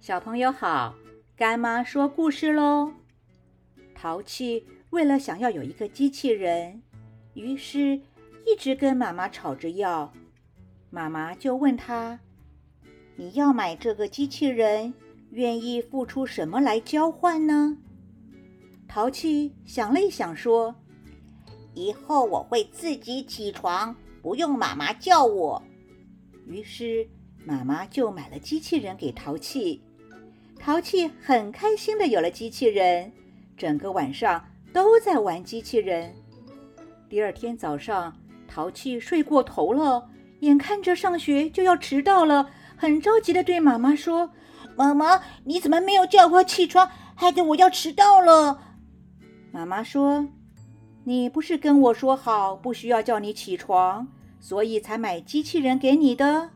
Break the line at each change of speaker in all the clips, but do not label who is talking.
小朋友好，干妈说故事喽。淘气为了想要有一个机器人，于是一直跟妈妈吵着要。妈妈就问他：“你要买这个机器人，愿意付出什么来交换呢？”淘气想了一想，说：“
以后我会自己起床，不用妈妈叫我。”
于是妈妈就买了机器人给淘气。淘气很开心的有了机器人，整个晚上都在玩机器人。第二天早上，淘气睡过头了，眼看着上学就要迟到了，很着急的对妈妈说：“
妈妈，你怎么没有叫我起床，害得我要迟到了？”
妈妈说：“你不是跟我说好不需要叫你起床，所以才买机器人给你的？”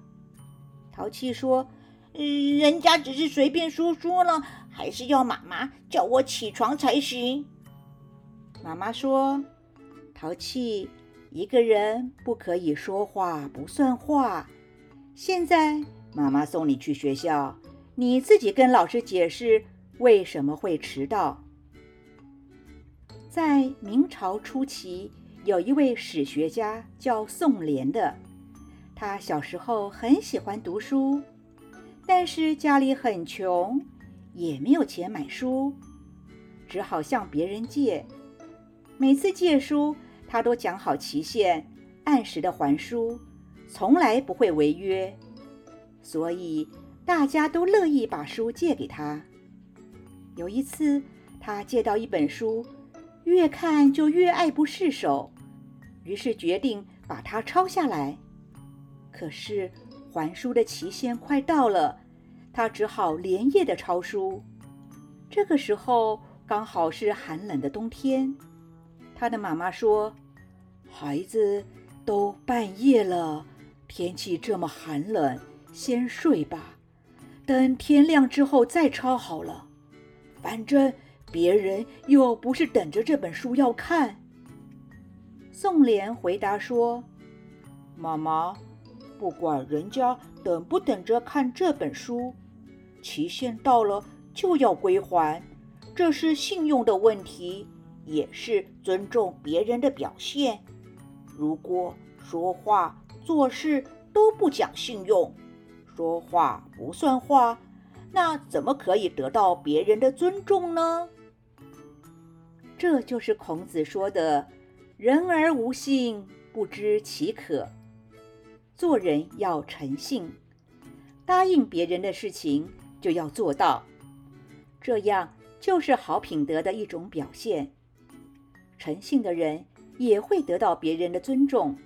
淘气说。人家只是随便说说了，还是要妈妈叫我起床才行。
妈妈说：“淘气，一个人不可以说话不算话。现在妈妈送你去学校，你自己跟老师解释为什么会迟到。”在明朝初期，有一位史学家叫宋濂的，他小时候很喜欢读书。但是家里很穷，也没有钱买书，只好向别人借。每次借书，他都讲好期限，按时的还书，从来不会违约，所以大家都乐意把书借给他。有一次，他借到一本书，越看就越爱不释手，于是决定把它抄下来。可是。还书的期限快到了，他只好连夜的抄书。这个时候刚好是寒冷的冬天，他的妈妈说：“孩子，都半夜了，天气这么寒冷，先睡吧，等天亮之后再抄好了。反正别人又不是等着这本书要看。”宋濂回答说：“妈妈。”不管人家等不等着看这本书，期限到了就要归还，这是信用的问题，也是尊重别人的表现。如果说话做事都不讲信用，说话不算话，那怎么可以得到别人的尊重呢？这就是孔子说的“人而无信，不知其可”。做人要诚信，答应别人的事情就要做到，这样就是好品德的一种表现。诚信的人也会得到别人的尊重。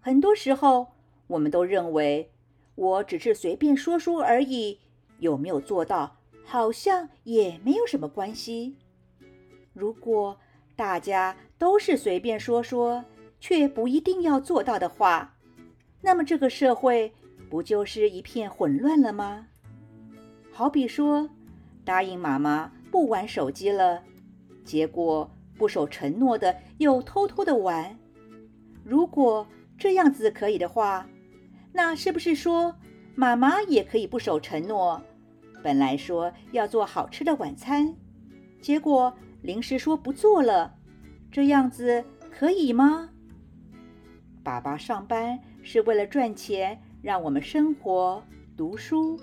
很多时候，我们都认为我只是随便说说而已，有没有做到好像也没有什么关系。如果大家都是随便说说，却不一定要做到的话，那么这个社会不就是一片混乱了吗？好比说，答应妈妈不玩手机了，结果不守承诺的又偷偷的玩。如果这样子可以的话，那是不是说妈妈也可以不守承诺？本来说要做好吃的晚餐，结果临时说不做了，这样子可以吗？爸爸上班。是为了赚钱，让我们生活、读书。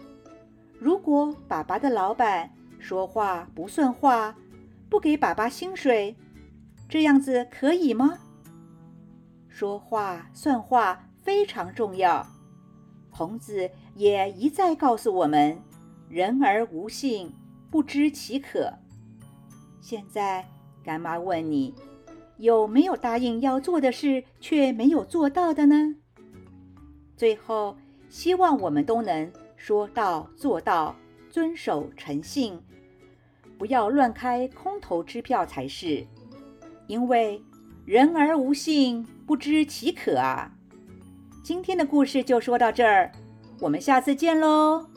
如果爸爸的老板说话不算话，不给爸爸薪水，这样子可以吗？说话算话非常重要。孔子也一再告诉我们：“人而无信，不知其可。”现在，干妈问你，有没有答应要做的事却没有做到的呢？最后，希望我们都能说到做到，遵守诚信，不要乱开空头支票才是。因为人而无信，不知其可啊！今天的故事就说到这儿，我们下次见喽。